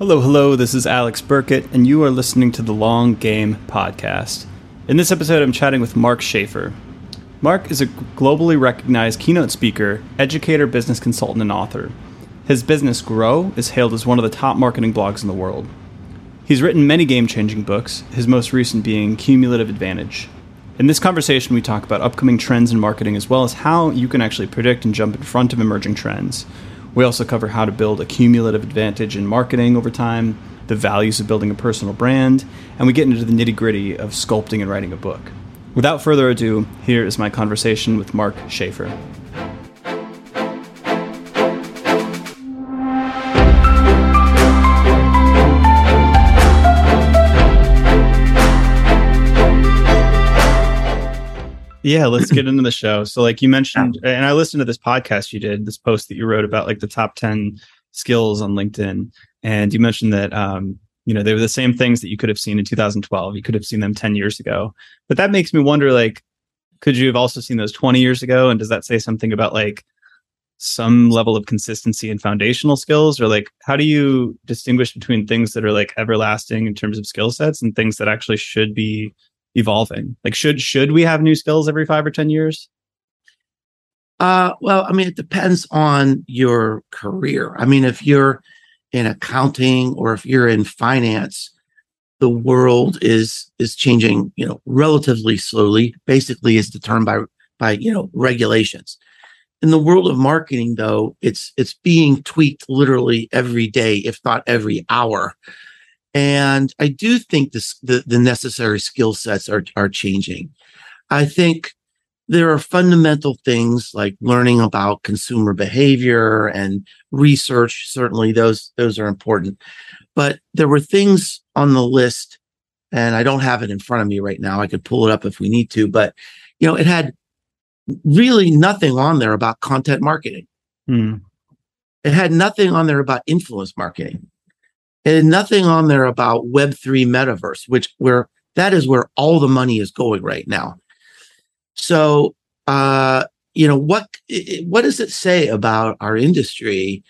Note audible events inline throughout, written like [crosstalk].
Hello, hello, this is Alex Burkett, and you are listening to the Long Game Podcast. In this episode, I'm chatting with Mark Schaefer. Mark is a globally recognized keynote speaker, educator, business consultant, and author. His business, Grow, is hailed as one of the top marketing blogs in the world. He's written many game changing books, his most recent being Cumulative Advantage. In this conversation, we talk about upcoming trends in marketing as well as how you can actually predict and jump in front of emerging trends. We also cover how to build a cumulative advantage in marketing over time, the values of building a personal brand, and we get into the nitty gritty of sculpting and writing a book. Without further ado, here is my conversation with Mark Schaefer. Yeah, let's get into the show. [clears throat] So, like you mentioned, and I listened to this podcast you did, this post that you wrote about like the top 10 skills on LinkedIn. And you mentioned that, um, you know, they were the same things that you could have seen in 2012. You could have seen them 10 years ago. But that makes me wonder, like, could you have also seen those 20 years ago? And does that say something about like some level of consistency and foundational skills? Or like, how do you distinguish between things that are like everlasting in terms of skill sets and things that actually should be evolving? Like, should should we have new skills every five or ten years? Uh, well, I mean, it depends on your career. I mean, if you're in accounting or if you're in finance, the world is is changing, you know, relatively slowly. Basically, is determined by by you know regulations. In the world of marketing, though, it's it's being tweaked literally every day, if not every hour. And I do think this, the, the necessary skill sets are, are changing. I think there are fundamental things like learning about consumer behavior and research. Certainly those, those are important. But there were things on the list and I don't have it in front of me right now. I could pull it up if we need to, but you know, it had really nothing on there about content marketing. Hmm. It had nothing on there about influence marketing and nothing on there about web3 metaverse which where that is where all the money is going right now. So uh you know what what does it say about our industry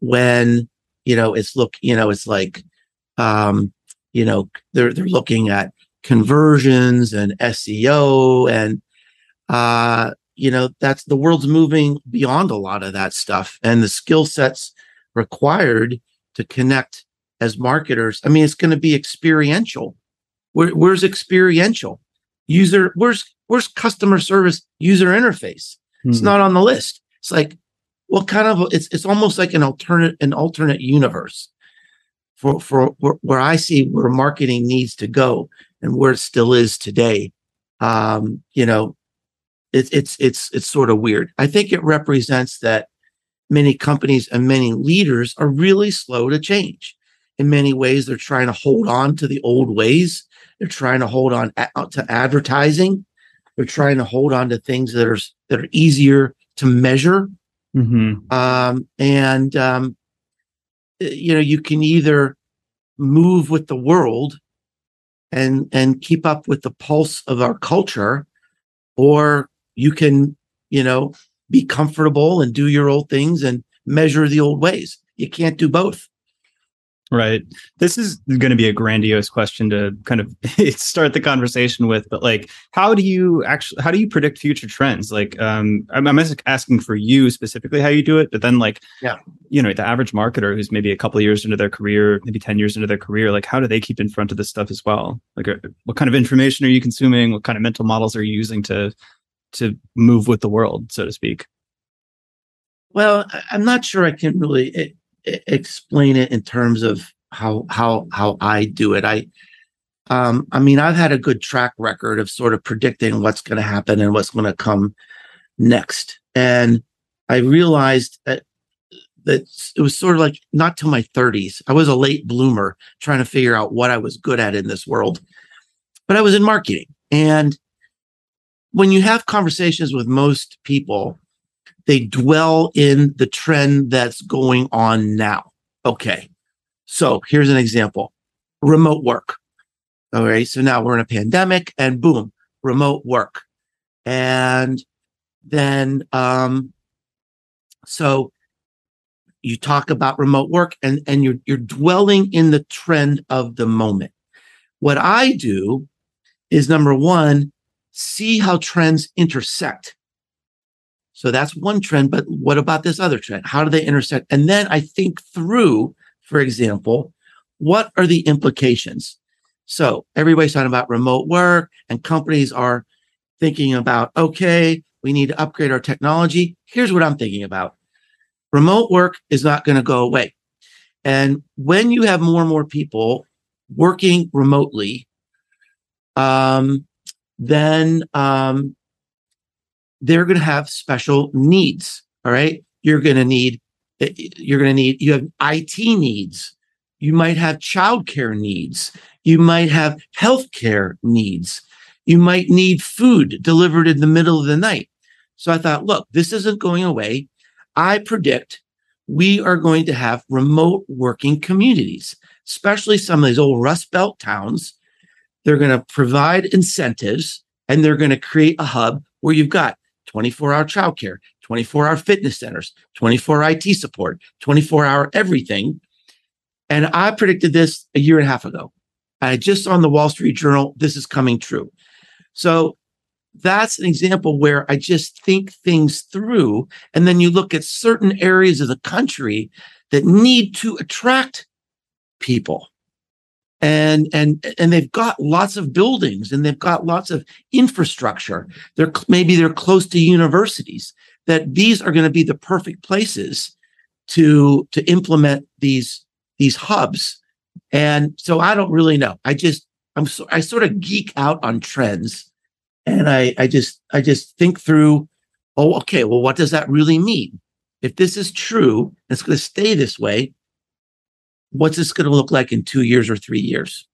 when you know it's look you know it's like um you know they're they're looking at conversions and SEO and uh you know that's the world's moving beyond a lot of that stuff and the skill sets required to connect as marketers. I mean, it's going to be experiential. Where, where's experiential? User, where's where's customer service user interface? Mm-hmm. It's hmm. not on the list. It's like, what kind of it's it's almost like an alternate an alternate universe for for where, where I see where marketing needs to go and where it still is today. Um, you know, it's it's it's it's sort of weird. I think it represents that many companies and many leaders are really slow to change in many ways they're trying to hold on to the old ways. They're trying to hold on to advertising. They're trying to hold on to things that are that are easier to measure. Mm-hmm. um, and um, you know you can either move with the world and and keep up with the pulse of our culture or you can you know be comfortable and do your old things and measure the old ways. You can't do both Right. This is going to be a grandiose question to kind of [laughs] start the conversation with, but like, how do you actually, how do you predict future trends? Like, um, I'm, I'm asking for you specifically how you do it, but then like, yeah, you know, the average marketer who's maybe a couple of years into their career, maybe 10 years into their career, like, how do they keep in front of this stuff as well? Like, uh, what kind of information are you consuming? What kind of mental models are you using to, to move with the world, so to speak? Well, I'm not sure I can really, it, explain it in terms of how how how I do it. I um I mean I've had a good track record of sort of predicting what's going to happen and what's going to come next. And I realized that that it was sort of like not till my 30s. I was a late bloomer trying to figure out what I was good at in this world. But I was in marketing. And when you have conversations with most people, they dwell in the trend that's going on now. Okay. So here's an example remote work. All right. So now we're in a pandemic and boom, remote work. And then, um, so you talk about remote work and, and you're, you're dwelling in the trend of the moment. What I do is number one, see how trends intersect. So that's one trend, but what about this other trend? How do they intersect? And then I think through, for example, what are the implications? So everybody's talking about remote work and companies are thinking about, okay, we need to upgrade our technology. Here's what I'm thinking about. Remote work is not going to go away. And when you have more and more people working remotely, um, then um, they're going to have special needs. All right. You're going to need, eh, you're going to need, you have IT needs. You might have childcare needs. You might have healthcare needs. You might need food delivered in the middle of the night. So I thought, look, this isn't going away. I predict we are going to have remote working communities, especially some of these old Rust Belt towns. They're going to provide incentives and they're going to create a hub where you've got 24 hour childcare, 24 hour fitness centers, 24 IT support, 24 hour everything. And I predicted this a year and a half ago. I just on the Wall Street Journal, this is coming true. So that's an example where I just think things through. And then you look at certain areas of the country that need to attract people. And, and, and they've got lots of buildings and they've got lots of infrastructure. They're maybe they're close to universities that these are going to be the perfect places to, to implement these, these hubs. And so I don't really know. I just, I'm so, I sort of geek out on trends and I, I just, I just think through, oh, okay, well, what does that really mean? If this is true, it's going to stay this way. What's this going to look like in two years or three years?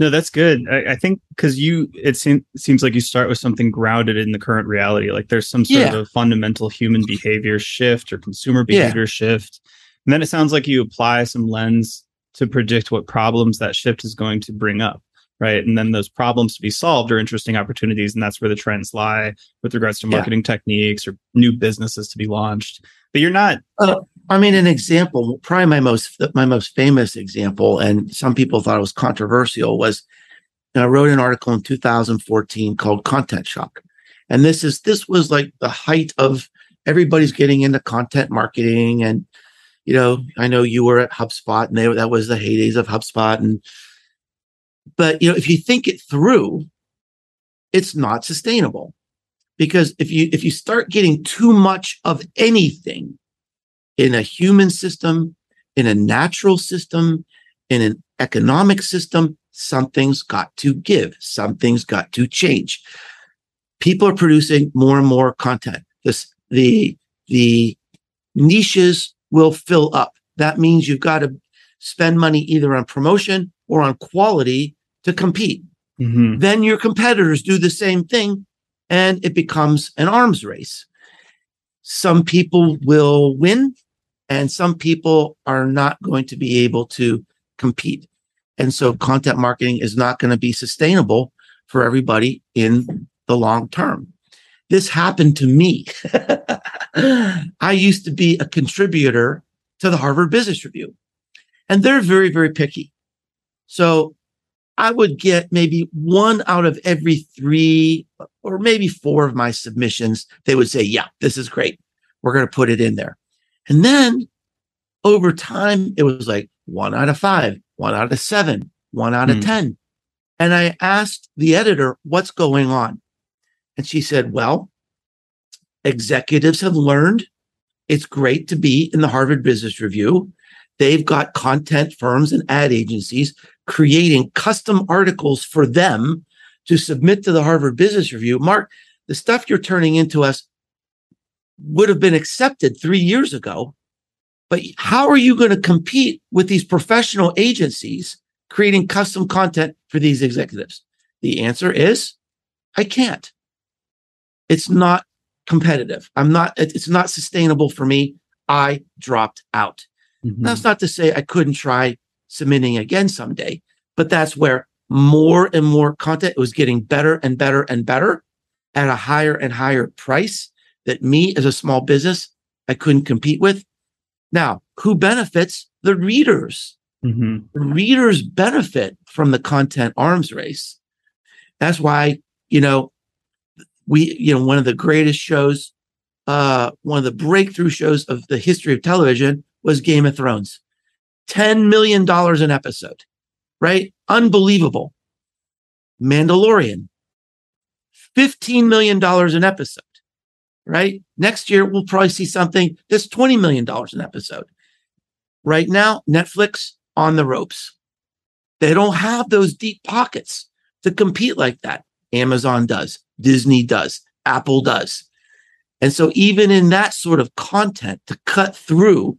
No, that's good. I, I think because you, it seems seems like you start with something grounded in the current reality. Like there's some sort Yeah. of fundamental human behavior shift or consumer Yeah. behavior shift, and then it sounds like you apply some lens to predict what problems that shift is going to bring up, right? And then those problems to be solved are interesting opportunities, and that's where the trends lie with regards to Yeah. marketing techniques or new businesses to be launched. But you're not uh, I mean, an example, probably my most my most famous example, and some people thought it was controversial, was I wrote an article in 2014 called Content Shock. And this is this was like the height of everybody's getting into content marketing. And, you know, I know you were at HubSpot and they, that was the heydays of HubSpot. And but you know, if you think it through, it's not sustainable. Because if you if you start getting too much of anything, in a human system, in a natural system, in an economic system, something's got to give, something's got to change. People are producing more and more content. This the the niches will fill up. That means you've got to spend money either on promotion or on quality to compete. Mhm. Then your competitors do the same thing and it becomes an arms race. Some people will win and some people are not going to be able to compete. And so content marketing is not going to be sustainable for everybody in the long term. This happened to me. [laughs] I used to be a contributor to the Harvard Business Review, and they're very, very picky. So I would get maybe one out of every three or maybe four of my submissions. They would say, Yeah, this is great. We're going to put it in there. And then over time, it was like one out of five, one out of seven, one out of Hmm. 10. And I asked the editor, What's going on? And she said, Well, executives have learned it's great to be in the Harvard Business Review. They've got content firms and ad agencies creating custom articles for them to submit to the Harvard Business Review. Mark, the stuff you're turning into us would have been accepted three years ago. But how are you going to compete with these professional agencies creating custom content for these executives? The answer is I can't. It's not competitive. I'm not, it's not sustainable for me. I dropped out. Mhm. That's not to say I couldn't try submitting again someday, but that's where more and more content was getting better and better and better at a higher and higher price that me as a small business, I couldn't compete with. Now, who benefits the readers. Mm-hmm. The readers benefit from the content arms race. That's why, you know, we, you know, one of the greatest shows, uh, one of the breakthrough shows of the history of television was Game of Thrones. $10 million an episode, right? Unbelievable. Mandalorian, $15 million an episode, right? Next year, we'll probably see something that's $20 million an episode. Right now, Netflix on the ropes. They don't have those deep pockets to compete like that. Amazon does, Disney does, Apple does. And so, even in that sort of content to cut through,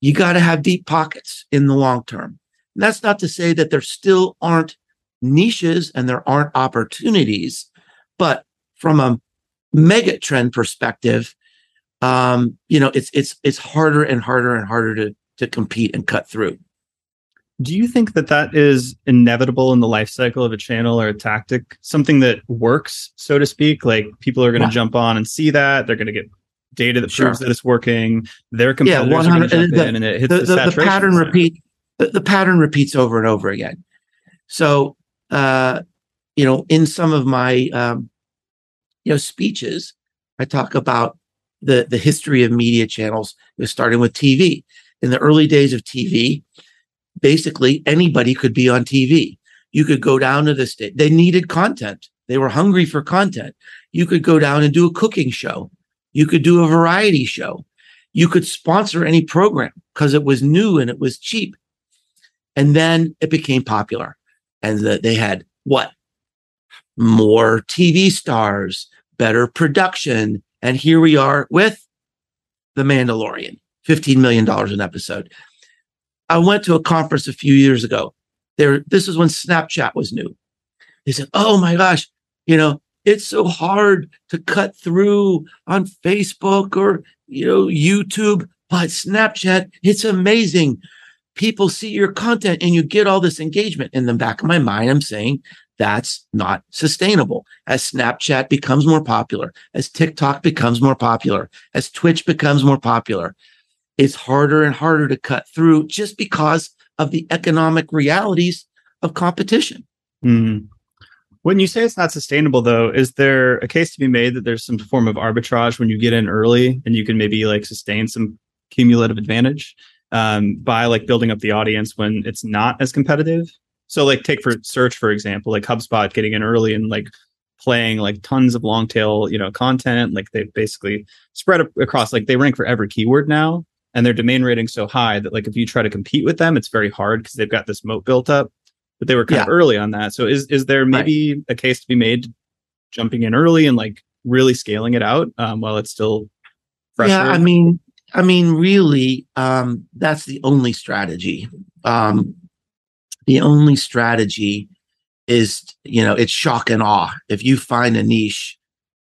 you got to have deep pockets in the long term. And that's not to say that there still aren't niches and there aren't opportunities, but from a mega trend perspective, um, you know, it's it's it's harder and harder and harder to to compete and cut through. Do you think that that is inevitable in the life cycle of a channel or a tactic? Something that works, so to speak. Like people are going to yeah. jump on and see that they're going to get data that sure. proves that it's working. Their competitors yeah, are going to jump the, in, and it hits the, the, the, the pattern point. repeat. The, the pattern repeats over and over again. So, uh, you know, in some of my um, you know speeches, I talk about the the history of media channels, starting with TV. In the early days of TV, basically anybody could be on TV. You could go down to the state. They needed content. They were hungry for content. You could go down and do a cooking show. You could do a variety show. You could sponsor any program because it was new and it was cheap. And then it became popular. And the, they had what? More TV stars, better production. And here we are with The Mandalorian, $15 million an episode. I went to a conference a few years ago. There, this is when Snapchat was new. They said, "Oh my gosh, you know, it's so hard to cut through on Facebook or you know YouTube, but Snapchat, it's amazing. People see your content and you get all this engagement." In the back of my mind, I'm saying that's not sustainable. As Snapchat becomes more popular, as TikTok becomes more popular, as Twitch becomes more popular, it's harder and harder to cut through just because of the economic realities of competition. Mm. When you say it's not sustainable, though, is there a case to be made that there's some form of arbitrage when you get in early and you can maybe like sustain some cumulative advantage um, by like building up the audience when it's not as competitive? So, like, take for search, for example, like HubSpot getting in early and like playing like tons of long tail, you know, content. Like they basically spread across, like they rank for every keyword now and their domain rating so high that like if you try to compete with them, it's very hard because they've got this moat built up. But they were kind yeah. of early on that. So is is there maybe right. a case to be made jumping in early and like really scaling it out um, while it's still fresh? Yeah, I mean, I mean, really, um, that's the only strategy. Um, the only strategy is, you know, it's shock and awe. If you find a niche,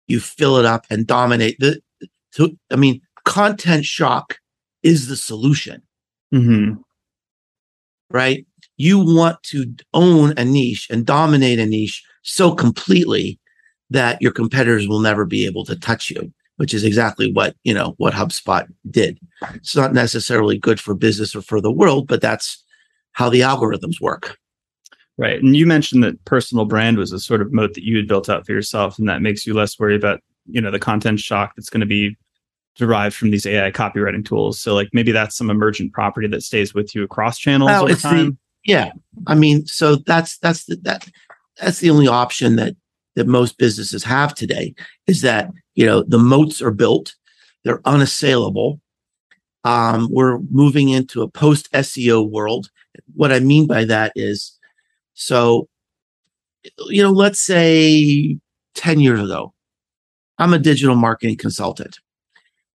you fill it up and dominate the. To, I mean, content shock is the solution. Mm-hmm. Right? You want to own a niche and dominate a niche so completely that your competitors will never be able to touch you, which is exactly what, you know, what HubSpot did. It's not necessarily good for business or for the world, but that's how the algorithms work. Right. And you mentioned that personal brand was a sort of moat that you had built out for yourself, and that makes you less worried about, you know, the content shock that's going to be derived from these AI copywriting tools. So like maybe that's some emergent property that stays with you across channels well, over time. The, yeah. I mean, so that's that's the, that that's the only option that that most businesses have today is that, you know, the moats are built, they're unassailable. Um, we're moving into a post SEO world. What I mean by that is so you know, let's say 10 years ago, I'm a digital marketing consultant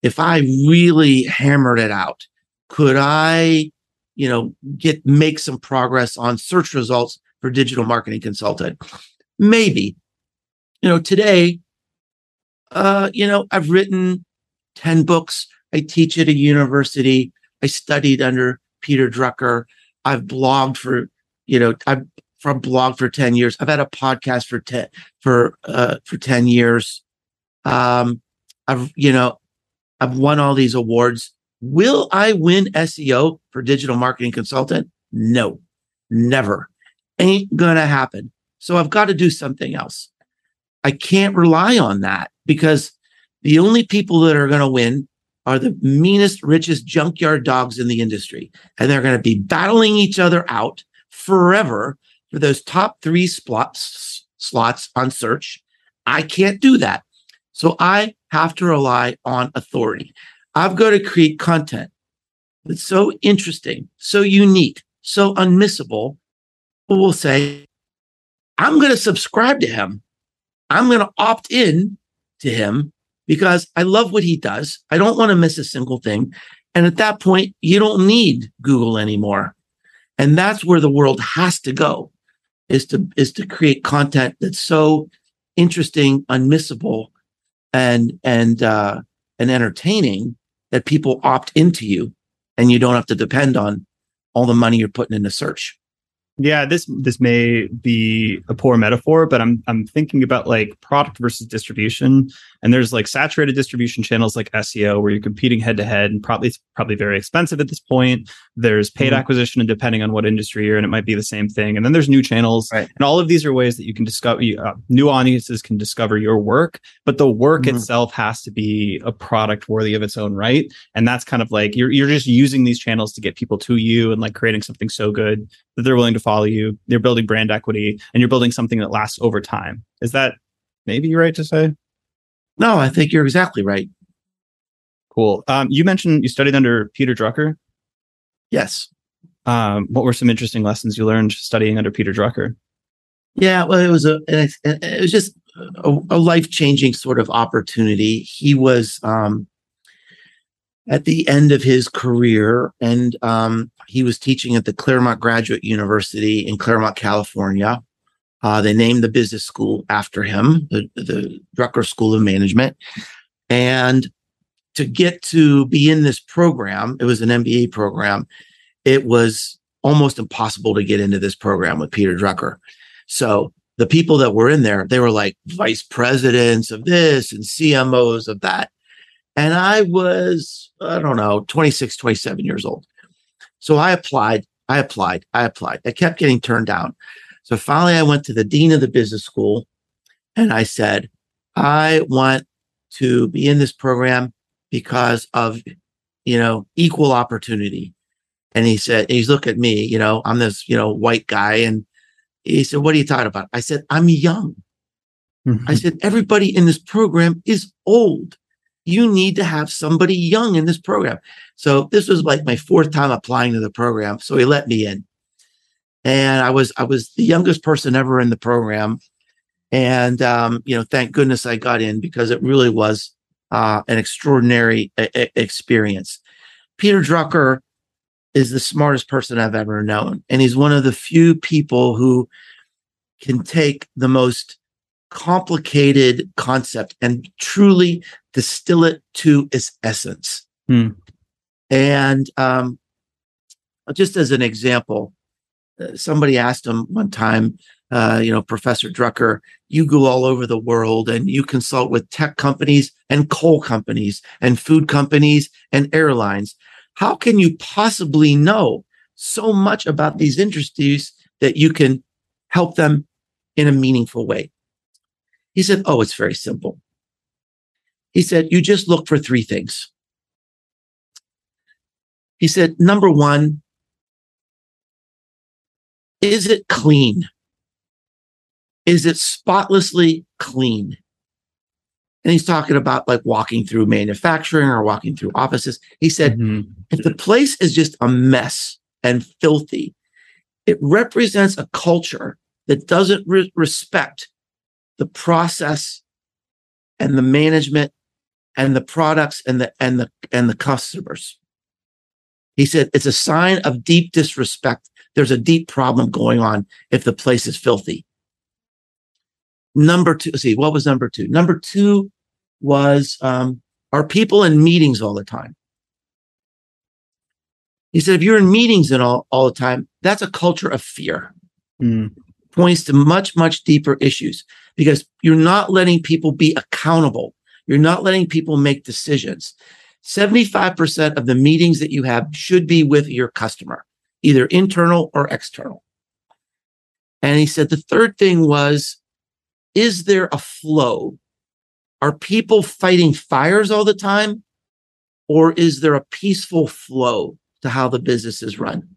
if I really hammered it out, could I, you know, get make some progress on search results for digital marketing consultant? Maybe. You know, today, uh, you know, I've written 10 books. I teach at a university. I studied under Peter Drucker. I've blogged for, you know, I've from blog for 10 years. I've had a podcast for 10 for uh for 10 years. Um I've, you know, I've won all these awards Will I win SEO for digital marketing consultant? No, never. Ain't gonna happen. So I've got to do something else. I can't rely on that because the only people that are going to win are the meanest, richest junkyard dogs in the industry. And they're going to be battling each other out forever for those top three slots, slots on search. I can't do that. So I have to rely on authority. I've got to create content that's so interesting, so unique, so unmissable. People will say, I'm going to subscribe to him. I'm going to opt in to him because I love what he does. I don't want to miss a single thing. And at that point, you don't need Google anymore. And that's where the world has to go is to, is to create content that's so interesting, unmissable and, and, uh, and entertaining that people opt into you and you don't have to depend on all the money you're putting into search. Yeah, this this may be a poor metaphor, but I'm I'm thinking about like product versus distribution. And there's like saturated distribution channels like SEO where you're competing head to head and probably it's probably very expensive at this point. There's paid mm-hmm. acquisition and depending on what industry you're in, it might be the same thing. And then there's new channels. Right. And all of these are ways that you can discover uh, new audiences can discover your work, but the work mm-hmm. itself has to be a product worthy of its own right. And that's kind of like you're you're just using these channels to get people to you and like creating something so good that they're willing to follow you. You're building brand equity and you're building something that lasts over time. Is that maybe right to say? No, I think you're exactly right. Cool. Um, you mentioned you studied under Peter Drucker. Yes. Um, what were some interesting lessons you learned studying under Peter Drucker? Yeah, well, it was a it was just a, a life changing sort of opportunity. He was um, at the end of his career, and um, he was teaching at the Claremont Graduate University in Claremont, California. Uh, they named the business school after him, the, the Drucker School of Management. And to get to be in this program, it was an MBA program. It was almost impossible to get into this program with Peter Drucker. So the people that were in there, they were like vice presidents of this and CMOs of that. And I was, I don't know, 26, 27 years old. So I applied, I applied, I applied. I kept getting turned down. So finally, I went to the dean of the business school and I said, I want to be in this program because of, you know, equal opportunity. And he said, he's look at me, you know, I'm this, you know, white guy. And he said, what are you talking about? I said, I'm young. Mm-hmm. I said, everybody in this program is old you need to have somebody young in this program. So this was like my fourth time applying to the program. So he let me in. And I was I was the youngest person ever in the program. And um, you know, thank goodness I got in because it really was uh, an extraordinary a- experience. Peter Drucker is the smartest person I've ever known. And he's one of the few people who can take the most complicated concept and truly distill it to its essence. Hmm. And um, just as an example, uh, somebody asked him one time, uh, you know, Professor Drucker, you go all over the world and you consult with tech companies and coal companies and food companies and airlines. How can you possibly know so much about these industries that you can help them in a meaningful way? He said, Oh, it's very simple. He said, You just look for three things. He said, Number one, is it clean? Is it spotlessly clean? And he's talking about like walking through manufacturing or walking through offices. He said, mm-hmm. if the place is just a mess and filthy, it represents a culture that doesn't re- respect the process and the management and the products and the and the and the customers. He said it's a sign of deep disrespect. There's a deep problem going on if the place is filthy. Number two, see, what was number two? Number two was um, are people in meetings all the time? He said, if you're in meetings and all, all the time, that's a culture of fear. Mm. Points to much, much deeper issues because you're not letting people be accountable. You're not letting people make decisions. 75% of the meetings that you have should be with your customer, either internal or external. And he said the third thing was, is there a flow? Are people fighting fires all the time? Or is there a peaceful flow to how the business is run?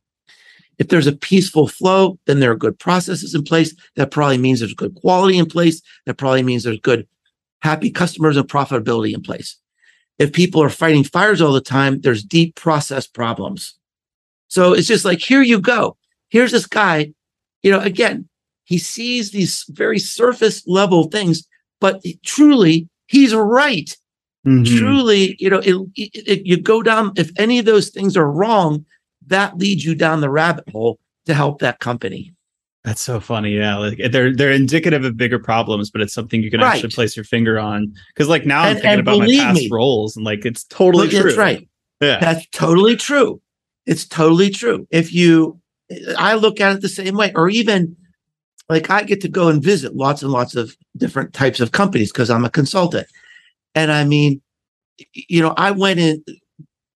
If there's a peaceful flow, then there are good processes in place. That probably means there's good quality in place. That probably means there's good, happy customers and profitability in place. If people are fighting fires all the time, there's deep process problems. So it's just like, here you go. Here's this guy, you know, again, he sees these very surface level things, but truly he's right. Mm-hmm. Truly, you know, it, it, it, you go down, if any of those things are wrong, that leads you down the rabbit hole to help that company. That's so funny. Yeah. Like they're they're indicative of bigger problems, but it's something you can right. actually place your finger on. Cause like now I'm thinking and about my past me, roles and like it's totally look, true. That's right. Yeah. That's totally true. It's totally true. If you I look at it the same way, or even like I get to go and visit lots and lots of different types of companies because I'm a consultant. And I mean, you know, I went in,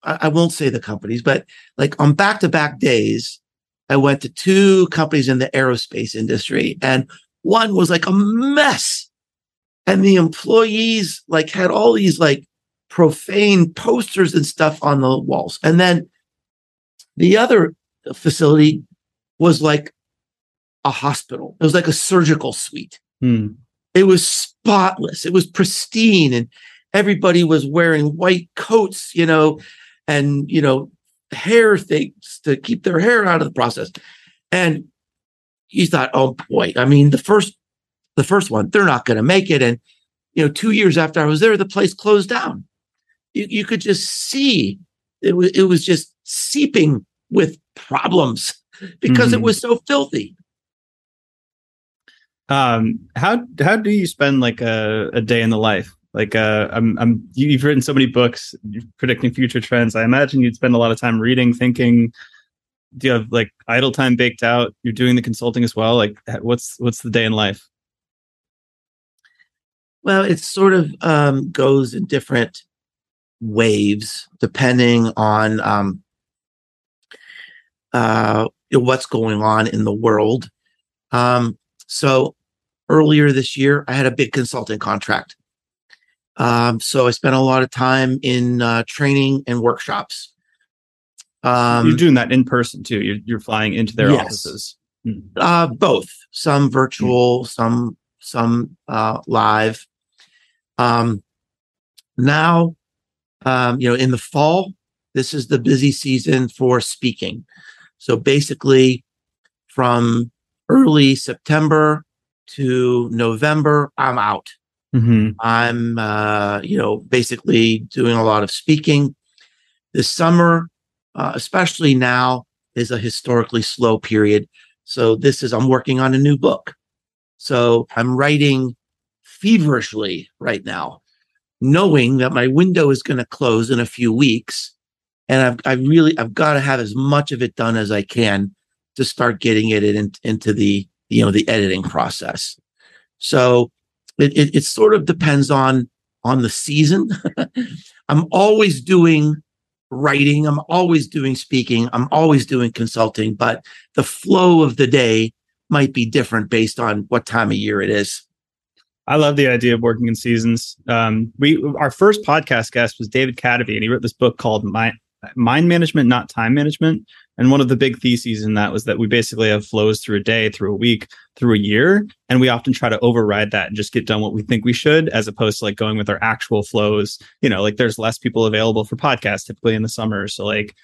I won't say the companies, but like on back to back days, I went to two companies in the aerospace industry and one was like a mess. And the employees like had all these like profane posters and stuff on the walls. And then the other facility was like a hospital. It was like a surgical suite. Hmm. It was spotless. It was pristine and everybody was wearing white coats, you know, and, you know, hair things to keep their hair out of the process. And you thought, oh boy, I mean, the first, the first one, they're not going to make it. And, you know, two years after I was there, the place closed down. You, you could just see it was, it was just seeping with problems [laughs] because mm-hmm. it was so filthy. Um, how how do you spend like a, a day in the life? Like, uh, I'm, I'm, you've written so many books predicting future trends. I imagine you'd spend a lot of time reading, thinking. Do you have like idle time baked out? You're doing the consulting as well. Like, what's what's the day in life? Well, it sort of um, goes in different waves depending on um, uh, what's going on in the world. Um, so earlier this year, I had a big consulting contract. Um, so I spent a lot of time in uh, training and workshops. Um, you're doing that in person too. You're, you're flying into their yes. offices. Hmm. Uh, both, some virtual, hmm. some some uh, live. Um, now, um, you know, in the fall, this is the busy season for speaking. So basically, from early September to November, I'm out. Mm-hmm. I'm, uh, you know, basically doing a lot of speaking. This summer, uh, especially now, is a historically slow period. So this is, I'm working on a new book. So I'm writing feverishly right now, knowing that my window is going to close in a few weeks. And I've, I really, I've got to have as much of it done as I can to start getting it in, into the, you know, the editing process. So it, it, it sort of depends on on the season. [laughs] I'm always doing writing. I'm always doing speaking. I'm always doing consulting, but the flow of the day might be different based on what time of year it is. I love the idea of working in seasons. Um, we our first podcast guest was David Kadavy, and he wrote this book called Mind, Mind Management, Not Time Management. And one of the big theses in that was that we basically have flows through a day, through a week, through a year. And we often try to override that and just get done what we think we should, as opposed to like going with our actual flows. You know, like there's less people available for podcasts typically in the summer. So like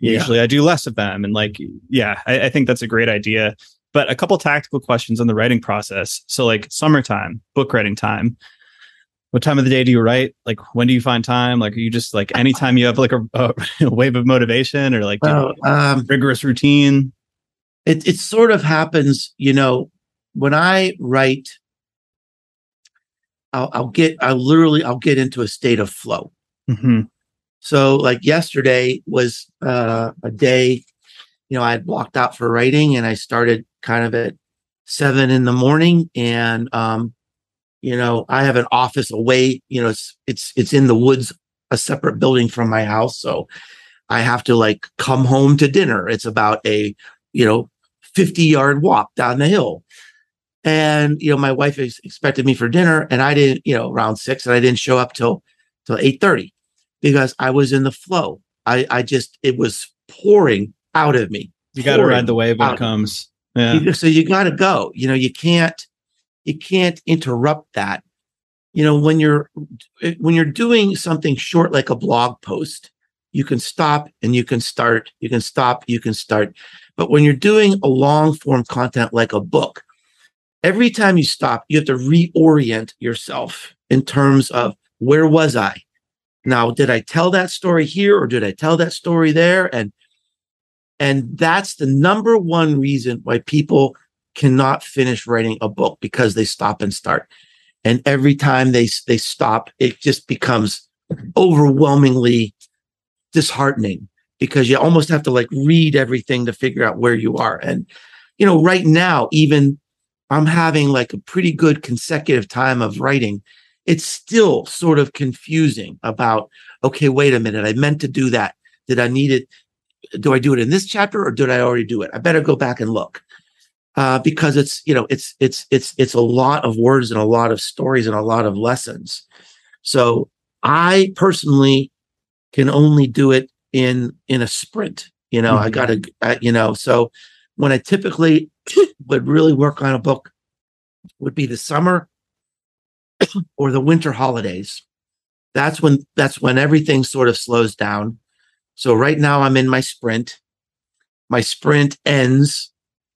yeah. usually I do less of them. And like, yeah, I, I think that's a great idea. But a couple tactical questions on the writing process. So like summertime, book writing time what time of the day do you write? Like, when do you find time? Like, are you just like anytime you have like a, a [laughs] wave of motivation or like well, um, rigorous routine? It it sort of happens, you know, when I write, I'll, I'll get, I literally, I'll get into a state of flow. Mm-hmm. So, like yesterday was uh, a day, you know, I had blocked out for writing, and I started kind of at seven in the morning, and um, you know, I have an office away, you know, it's it's it's in the woods a separate building from my house. So I have to like come home to dinner. It's about a, you know, 50 yard walk down the hill. And, you know, my wife ex- expected me for dinner and I didn't, you know, around six and I didn't show up till, till 830 because I was in the flow. I, I just, it was pouring out of me. You got to ride the wave when it comes. Yeah. So you got to go, you know, you can't, you can't interrupt that. You know, when you're, when you're doing something short, like a blog post, you can stop and you can start, you can stop, you can start. But when you're doing a long form content like a book, every time you stop, you have to reorient yourself in terms of where was I? Now, did I tell that story here or did I tell that story there? And and that's the number one reason why people cannot finish writing a book because they stop and start. And every time they they stop, it just becomes overwhelmingly disheartening because you almost have to like read everything to figure out where you are. And you know, right now, even I'm having like a pretty good consecutive time of writing. It's still sort of confusing about, okay, wait a minute. I meant to do that. Did I need it? Do I do it in this chapter or did I already do it? I better go back and look. Uh, because it's, you know, it's, it's, it's, it's a lot of words and a lot of stories and a lot of lessons. So I personally can only do it in, in a sprint. You know, mm-hmm. I gotta, you know, so when I typically [coughs] would really work on a book would be the summer [coughs] or the winter holidays. That's when that's when everything sort of slows down. So right now I'm in my sprint. My sprint ends,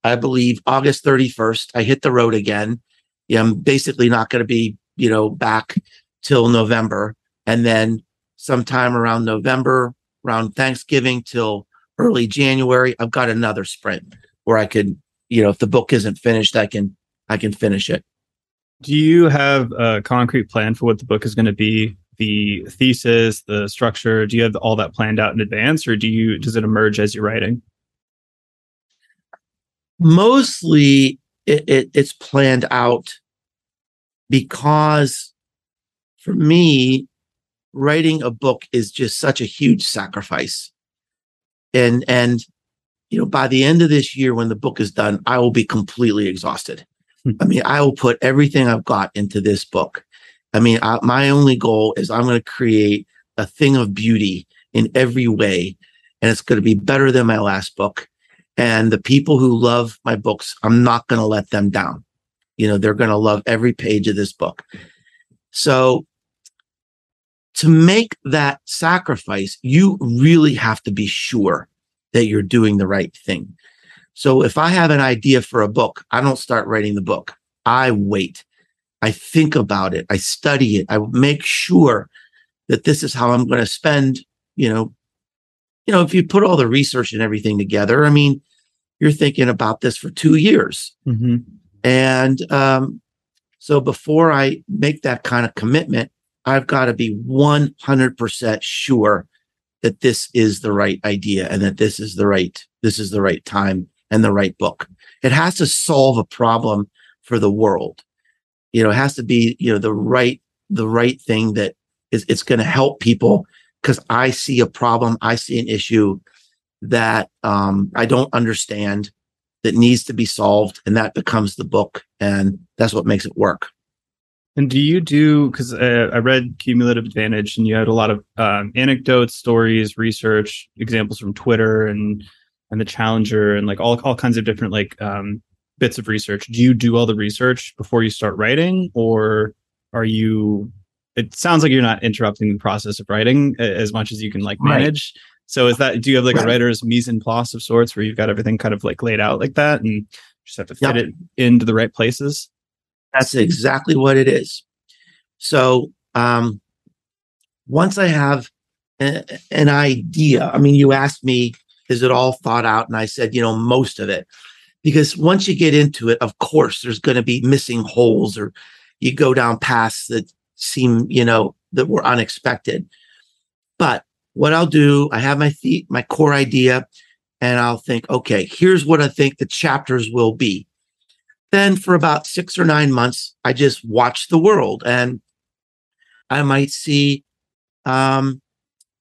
I believe, August 31st. I hit the road again. Yeah, I'm basically not going to be, you know, back till November. And then sometime around November, around Thanksgiving till early January, I've got another sprint where I could you know, if the book isn't finished, I can I can finish it. Do you have a concrete plan for what the book is going to be? The thesis, the structure. Do you have all that planned out in advance, or do you does it emerge as you're writing? Mostly, it, it, it's planned out because, for me, writing a book is just such a huge sacrifice, and and you know, by the end of this year, when the book is done, I will be completely exhausted. Hmm. I mean, I will put everything I've got into this book. I mean, I, my only goal is I'm going to create a thing of beauty in every way, and it's going to be better than my last book. And the people who love my books, I'm not going to let them down. You know, they're going to love every page of this book. So to make that sacrifice, you really have to be sure that you're doing the right thing. So if I have an idea for a book, I don't start writing the book. I wait. I think about it. I study it. I make sure that this is how I'm going to spend, you know, you know, if you put all the research and everything together, I mean, you're thinking about this for two years. Mm-hmm. And um, so before I make that kind of commitment, I've got to be 100% sure that this is the right idea and that this is the right this is the right time and the right book. It has to solve a problem for the world. You know, it has to be, you know, the right the right thing that is it's going to help people because I see a problem, I see an issue that um, I don't understand that needs to be solved, and that becomes the book, and that's what makes it work. And do you do because uh, I read Cumulative Advantage, and you had a lot of um, anecdotes, stories, research, examples from Twitter and and the Challenger, and like all all kinds of different like um, bits of research. Do you do all the research before you start writing, or are you? It sounds like you're not interrupting the process of writing as much as you can like manage. So is that do you have like a writer's mise en place of sorts where you've got everything kind of like laid out like that and just have to fit yep. it into the right places? That's exactly what it is. So um, once I have a, an idea, I mean, you asked me, is it all thought out? And I said, you know, most of it. Because once you get into it, of course, there's going to be missing holes or you go down paths that seem, you know, that were unexpected. But what I'll do, I have my feet, my core idea, and I'll think, okay, here's what I think the chapters will be. Then for about six or nine months, I just watch the world and I might see, um,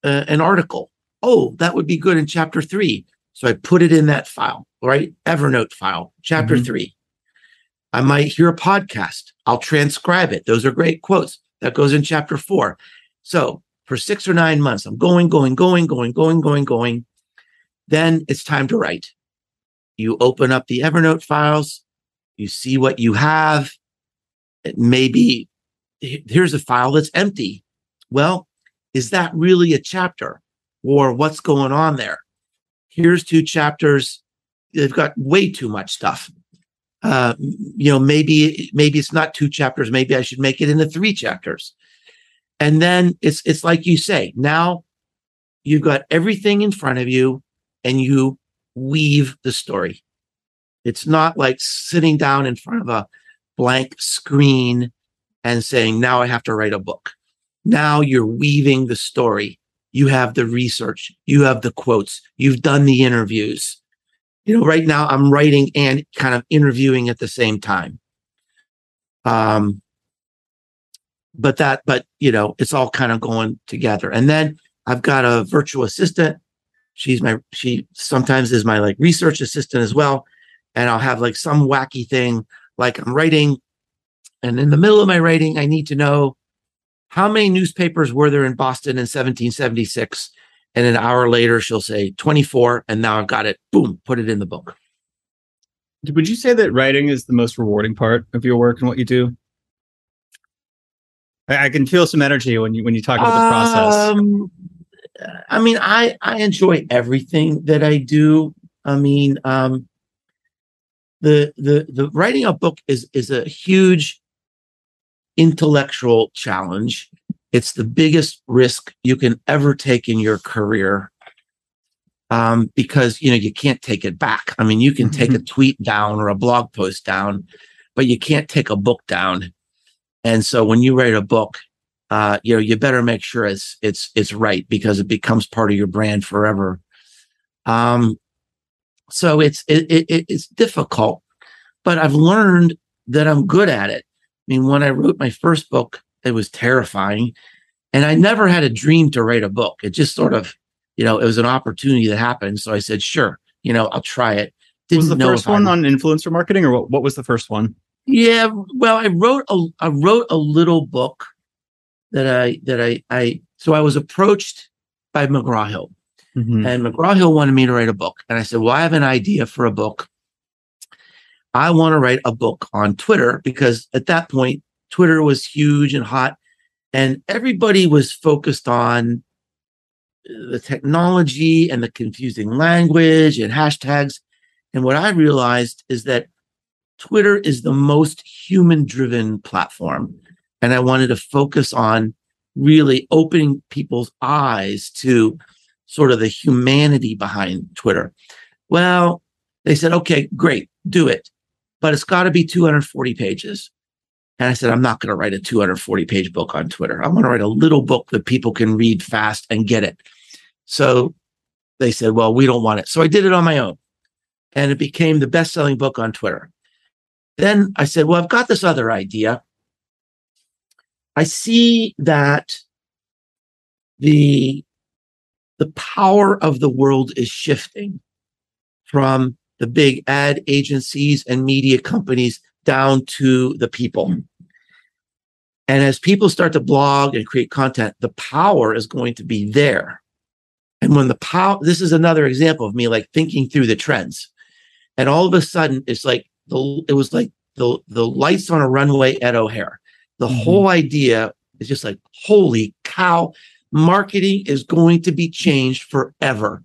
uh, an article. Oh, that would be good in chapter three. So I put it in that file, right? Evernote file, chapter Mhm. three. I might hear a podcast. I'll transcribe it. Those are great quotes. That goes in chapter four. So for six or nine months, I'm going, going, going, going, going, going, going. Then it's time to write. You open up the Evernote files, you see what you have. It maybe he- here's a file that's empty. Well, is that really a chapter or what's going on there? Here's two chapters. They've got way too much stuff. Uh, you know, maybe maybe it's not two chapters. Maybe I should make it into three chapters. And then it's it's like you say. Now you've got everything in front of you, and you weave the story. It's not like sitting down in front of a blank screen and saying, now I have to write a book. Now you're weaving the story. You have the research, you have the quotes, you've done the interviews. You know, right now I'm writing and kind of interviewing at the same time. Um, but that, but you know, it's all kind of going together. And then I've got a virtual assistant. She's my, she sometimes is my like research assistant as well. And I'll have like some wacky thing, like I'm writing and in the middle of my writing, I need to know how many newspapers were there in Boston in 1776. And an hour later, she'll say 24. And now I've got it. Boom, put it in the book. Would you say that writing is the most rewarding part of your work and what you do? I, I can feel some energy when you when you talk about the process. Um, I mean, I I enjoy everything that I do. I mean, um, the the the writing a book is is a huge intellectual challenge. It's the biggest risk you can ever take in your career. Um, because you know you can't take it back. I mean, you can take a tweet down or a blog post down, but you can't take a book down. And so when you write a book, uh, you know, you better make sure it's it's it's right because it becomes part of your brand forever. Um, so it's it, it it's difficult, but I've learned that I'm good at it. I mean, when I wrote my first book, it was terrifying, and I never had a dream to write a book. It just sort of, you know, it was an opportunity that happened. So I said, sure, you know, I'll try it. was the first if I one on influencer marketing, or what? What was the first one? Yeah, well, I wrote a I wrote a little book that I that I I so I was approached by McGraw Hill, Mhm. and McGraw Hill wanted me to write a book, and I said, "Well, I have an idea for a book. I want to write a book on Twitter because at that point, Twitter was huge and hot, and everybody was focused on the technology and the confusing language and hashtags. And what I realized is that Twitter is the most human driven platform. And I wanted to focus on really opening people's eyes to sort of the humanity behind Twitter. Well, they said, okay, great, do it. But it's got to be 240 pages. And I said, I'm not going to write a 240 page book on Twitter. I'm going to write a little book that people can read fast and get it. So they said, well, we don't want it. So I did it on my own. And it became the best selling book on Twitter. Then I said, well, I've got this other idea. I see that the the power of the world is shifting from the big ad agencies and media companies down to the people. And as people start to blog and create content, the power is going to be there. And when the power, this is another example of me like thinking through the trends. And all of a sudden, it's like the, it was like the, the lights on a runway at O'Hare. The Mhm. whole idea is just like, holy cow, marketing is going to be changed forever.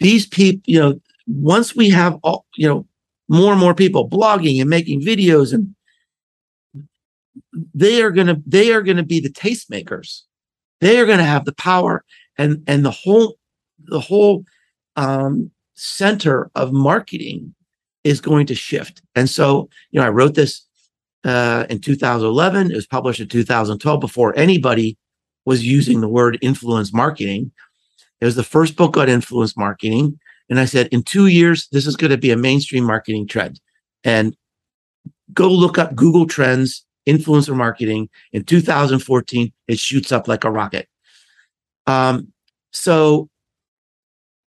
These people, you know, once we have all, you know, more and more people blogging and making videos and they are going to they are going to be the tastemakers they are going to have the power and and the whole the whole um center of marketing is going to shift. And so you know i wrote this uh in 2011 it was published in 2012 before anybody was using the word influence marketing. It was the first book on influence marketing. And i said in 2 years this is going to be a mainstream marketing trend. And go look up google trends influencer marketing. In 2014 it shoots up like a rocket. Um, so,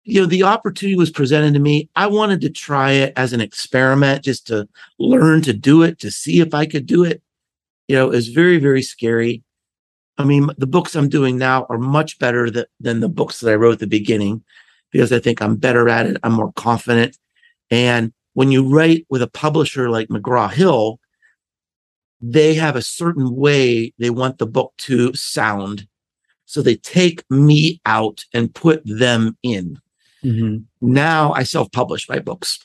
you know, the opportunity was presented to me. I wanted to try it as an experiment, just to learn to do it, to see if I could do it. You know, it's very, very scary. I mean, the books I'm doing now are much better th- than the books that I wrote at the beginning because I think I'm better at it. I'm more confident. And when you write with a publisher like McGraw Hill, they have a certain way they want the book to sound. So they take me out and put them in. Mm-hmm. Now I self publish my books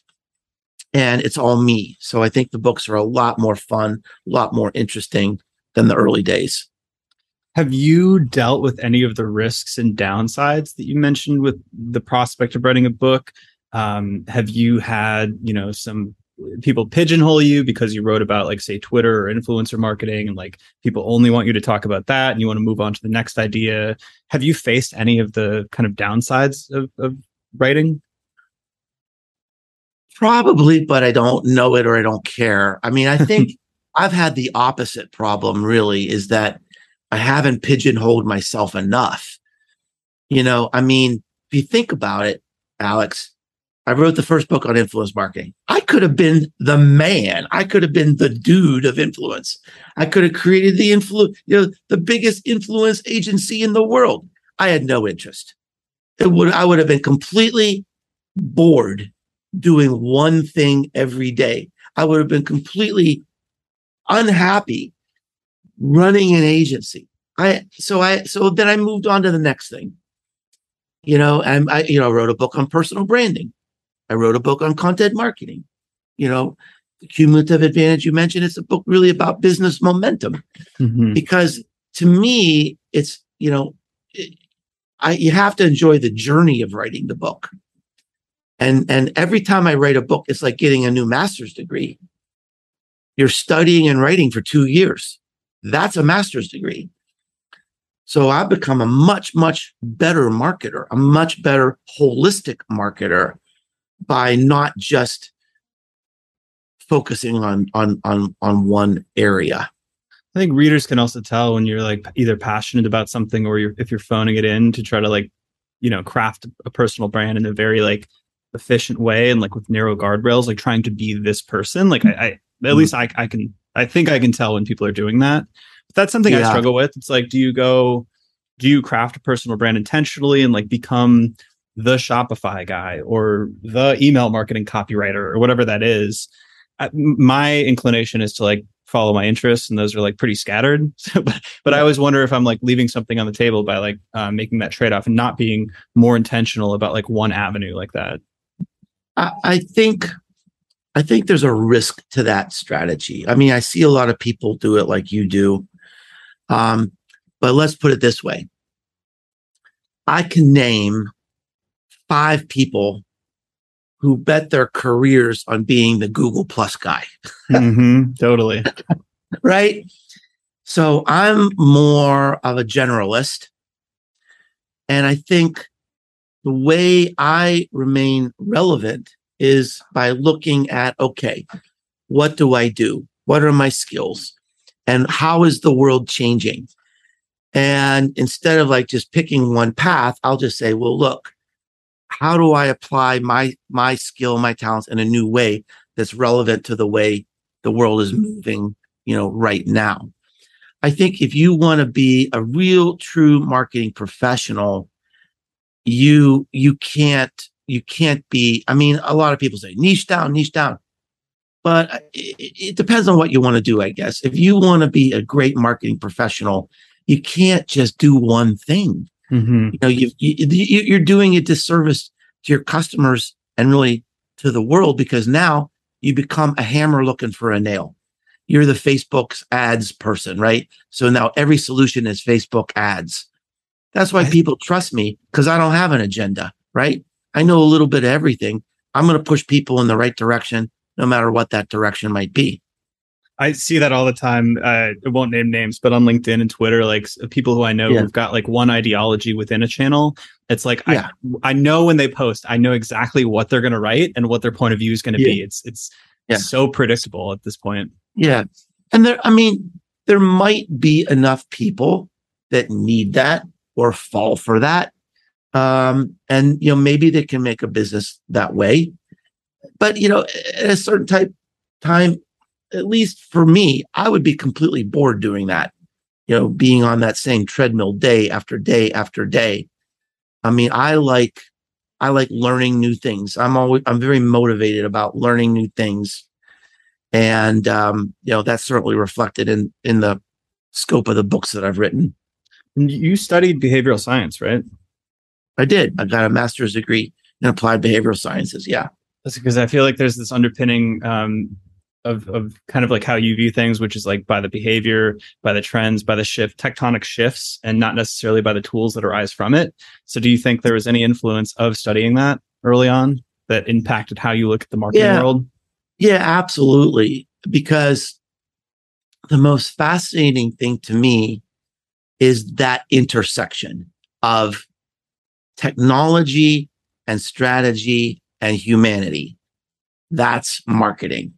and it's all me. So I think the books are a lot more fun, a lot more interesting than the early days. Have you dealt with any of the risks and downsides that you mentioned with the prospect of writing a book? Um, have you had, you know, some people pigeonhole you because you wrote about like say Twitter or influencer marketing and like people only want you to talk about that and you want to move on to the next idea. Have you faced any of the kind of downsides of, of writing? Probably, but I don't know it or I don't care. I mean, I [laughs] think I've had the opposite problem really is that I haven't pigeonholed myself enough. You know, I mean, if you think about it, Alex, I wrote the first book on influence marketing. I could have been the man. I could have been the dude of influence. I could have created the influence, you know, the biggest influence agency in the world. I had no interest. It would I would have been completely bored doing one thing every day. I would have been completely unhappy running an agency. I so I so then I moved on to the next thing. You know, and I you know wrote a book on personal branding. I wrote a book on content marketing. You know, the cumulative advantage you mentioned. It's a book really about business momentum Mm-hmm. because to me, it's you know, it, I you have to enjoy the journey of writing the book. And and every time I write a book, it's like getting a new master's degree. You're studying and writing for two years. That's a master's degree. So I've become a much, much better marketer, a much better holistic marketer by not just focusing on on on on one area. I think readers can also tell when you're like either passionate about something or you're if you're phoning it in to try to like, you know, craft a personal brand in a very like efficient way and like with narrow guardrails, like trying to be this person. Like I, I at Mhm. least I I can I think I can tell when people are doing that. But that's something I struggle with. It's like, do you go, do you craft a personal brand intentionally and like become the Shopify guy or the email marketing copywriter or whatever that is? I, my inclination is to like follow my interests, and those are like pretty scattered. [laughs] So, but but I always wonder if I'm like leaving something on the table by like uh, making that trade off and not being more intentional about like one avenue like that. I, I think I think there's a risk to that strategy. I mean, I see a lot of people do it like you do. Um, but let's put it this way. I can name five people who bet their careers on being the Google Plus guy, mm-hmm, [laughs] totally. right? So I'm more of a generalist. And I think the way I remain relevant is by looking at okay, what do I do? What are my skills? And how is the world changing? And instead of like just picking one path, I'll just say, well, look, how do I apply my my skill, my talents in a new way that's relevant to the way the world is moving, you know, right now? I think if you want to be a real true marketing professional, you you can't you can't be i mean a lot of people say niche down niche down. But it, it depends on what you want to do i guess. If you want to be a great marketing professional you can't just do one thing Mm-hmm. you know you, you you're doing a disservice to your customers and really to the world because now you become a hammer looking for a nail. You're the facebook's ads person right? So now every solution is facebook ads. That's why people trust me because i don't have an agenda right? I know a little bit of everything. I'm going to push people in the right direction no matter what that direction might be I see that all the time. Uh, I won't name names, but on LinkedIn and Twitter, like people who I know Yeah. who've got like one ideology within a channel. It's like Yeah. I I know when they post, I know exactly what they're going to write and what their point of view is going to Yeah. be. It's it's so predictable at this point. Yeah. And there, I mean, there might be enough people that need that or fall for that. Um, and you know, maybe they can make a business that way. But you know, at a certain type time, at least for me, I would be completely bored doing that. You know, being on that same treadmill day after day after day. I mean, I like I like learning new things. I'm always I'm very motivated about learning new things. And um, you know, that's certainly reflected in in the scope of the books that I've written. You studied behavioral science, right? I did. I got a master's degree in applied behavioral sciences. Yeah. That's because I feel like there's this underpinning um, of of kind of like how you view things, which is like by the behavior, by the trends, by the shift, tectonic shifts, and not necessarily by the tools that arise from it. So, do you think there was any influence of studying that early on that impacted how you look at the marketing Yeah. world? Yeah, absolutely. Because the most fascinating thing to me is that intersection of technology and strategy and humanity. That's marketing.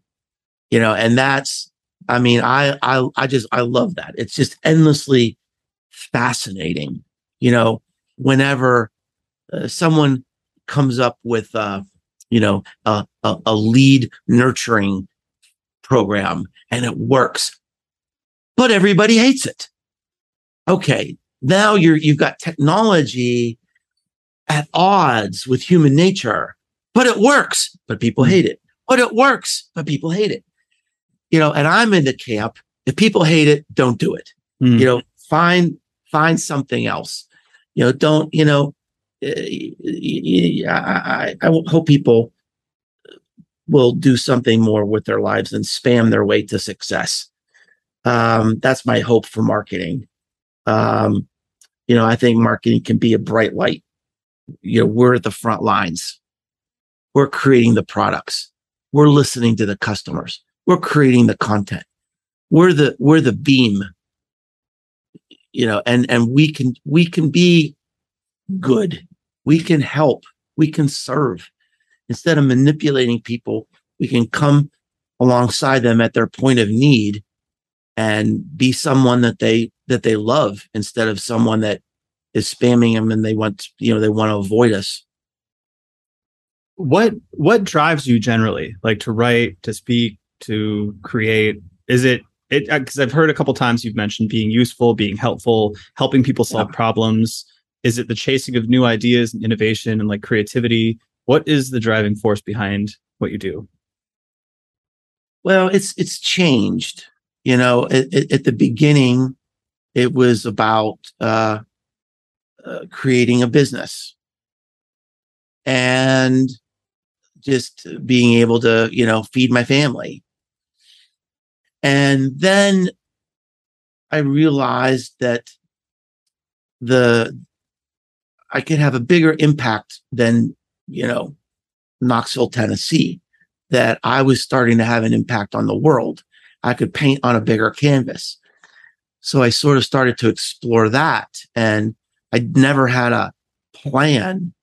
You know, and that's I mean, I I I just I love that. It's just endlessly fascinating. You know, whenever uh, someone comes up with uh, you know, a, a, a lead nurturing program and it works, but everybody hates it. Okay. Now you're, you've got technology at odds with human nature, but it works, but people hate it. But it works, but people hate it. You know, and I'm in the camp. If people hate it, don't do it. Hmm. you know find find something else. You know don't you know uh, I, I, I hope people will do something more with their lives than spam their way to success. Um, that's my hope for marketing. Um, you know i think marketing can be a bright light. You know we're at the front lines. We're creating the products. We're listening to the customers we're creating the content. We're the we're the beam. You know and and we can we can be good. We can help. We can serve. Instead of manipulating people we can come alongside them at their point of need and be someone that they that they love instead of someone that is spamming them and they want you know they want to avoid us. What what drives you generally? Like to write to speak to create is it it because i've heard a couple times you've mentioned being useful being helpful helping people solve problems. Is it the chasing of new ideas and innovation and like creativity? What is the driving force behind what you do? Well, it's it's changed. You know, at, at, at the beginning, it was about uh, uh, creating a business. And just being able to, you know, feed my family. And then I realized that the I could have a bigger impact than, you know, Knoxville, Tennessee that I was starting to have an impact on the world. I could paint on a bigger canvas. So I sort of started to explore that. And I never had a plan.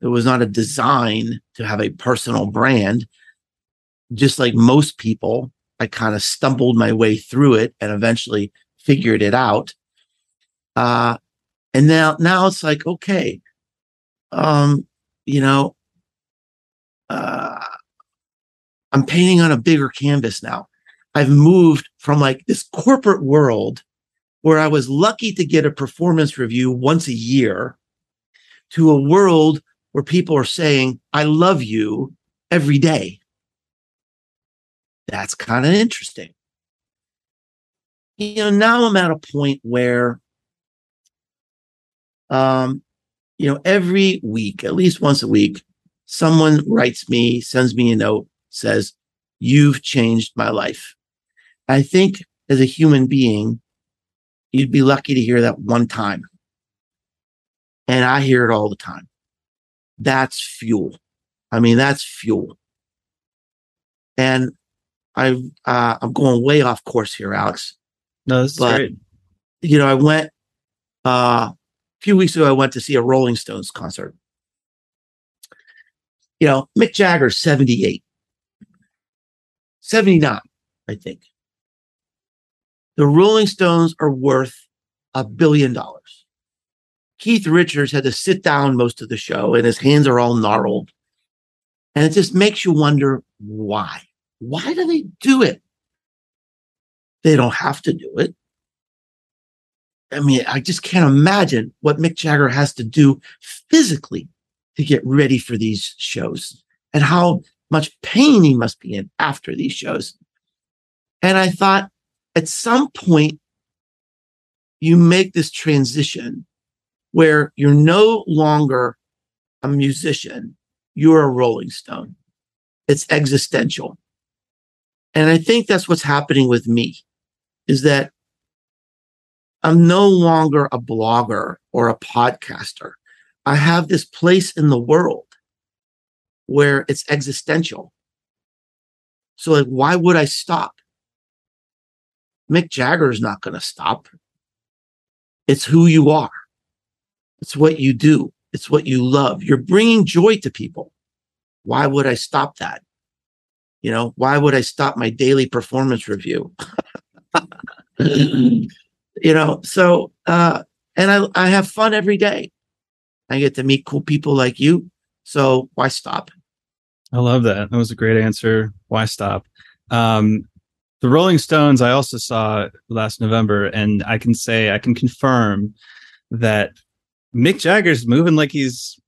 It was not a design to have a personal brand. Just like most people, I kind of stumbled my way through it and eventually figured it out. Uh, and now, now it's like, okay, um, you know, uh, I'm painting on a bigger canvas now. I've moved from like this corporate world where I was lucky to get a performance review once a year to a world where people are saying, I love you every day. That's kind of interesting. You know, now I'm at a point where, um, you know, every week, at least once a week, someone writes me, sends me a note, says, You've changed my life. I think as a human being, you'd be lucky to hear that one time. And I hear it all the time. That's fuel. I mean, that's fuel. And I, uh, I'm going way off course here, Alex. no this is But- great You know, I went uh, a few weeks ago. I went to see a Rolling Stones concert. You know, Mick Jagger, 78, 79, I think. The Rolling Stones are worth a billion dollars. Keith Richards had to sit down most of the show and his hands are all gnarled. And it just makes you wonder why. Why do they do it? They don't have to do it. I mean, I just can't imagine what Mick Jagger has to do physically to get ready for these shows and how much pain he must be in after these shows. And I thought at some point, you make this transition where you're no longer a musician, you're a Rolling Stone. It's existential. And I think that's what's happening with me is that I'm no longer a blogger or a podcaster. I have this place in the world where it's existential. So, like, why would I stop? Mick Jagger is not going to stop. It's who you are. It's what you do. It's what you love. You're bringing joy to people. Why would I stop that? You know, why would I stop my daily performance review? [laughs] you know, so, uh, and I, I have fun every day. I get to meet cool people like you. So why stop? I love that. That was a great answer. Why stop? Um, the Rolling Stones, I also saw last November, and I can say, I can confirm that Mick Jagger's moving like he's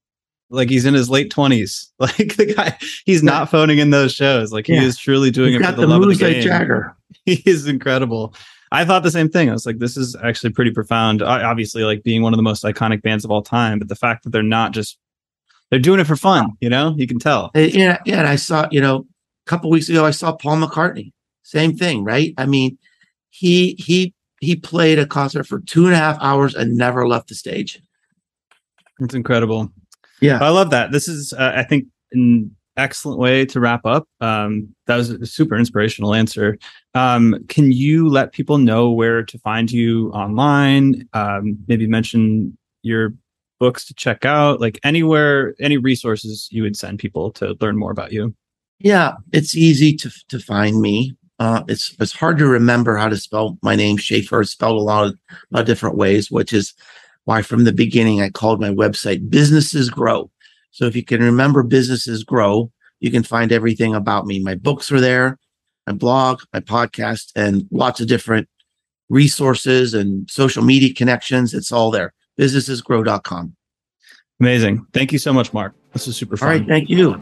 like he's in his late twenties. [laughs] Like the guy, he's not phoning in those shows. Like he yeah. is truly doing he's it for the, the love of the game. Like Jagger. [laughs] He is incredible. I thought the same thing. I was like, this is actually pretty profound. Obviously, like being one of the most iconic bands of all time, but the fact that they're not just they're doing it for fun. You know, you can tell. Uh, yeah, yeah. And I saw, you know, a couple weeks ago, I saw Paul McCartney. Same thing, right? I mean, he he he played a concert for two and a half hours and never left the stage. It's incredible. Yeah, I love that. This is, uh, I think, an excellent way to wrap up. Um, that was a super inspirational answer. Um, can you let people know where to find you online? Um, maybe mention your books to check out, like anywhere, any resources you would send people to learn more about you. Yeah, it's easy to to find me. Uh, it's it's hard to remember how to spell my name. Schaefer it's spelled a lot of, a lot of different ways, which is why from the beginning I called my website Businesses Grow. So if you can remember Businesses Grow, you can find everything about me. My books are there, my blog, my podcast, and lots of different resources and social media connections. It's all there. Businessesgrow.com. Amazing. Thank you so much, Mark. This is super fun. All right. Thank you.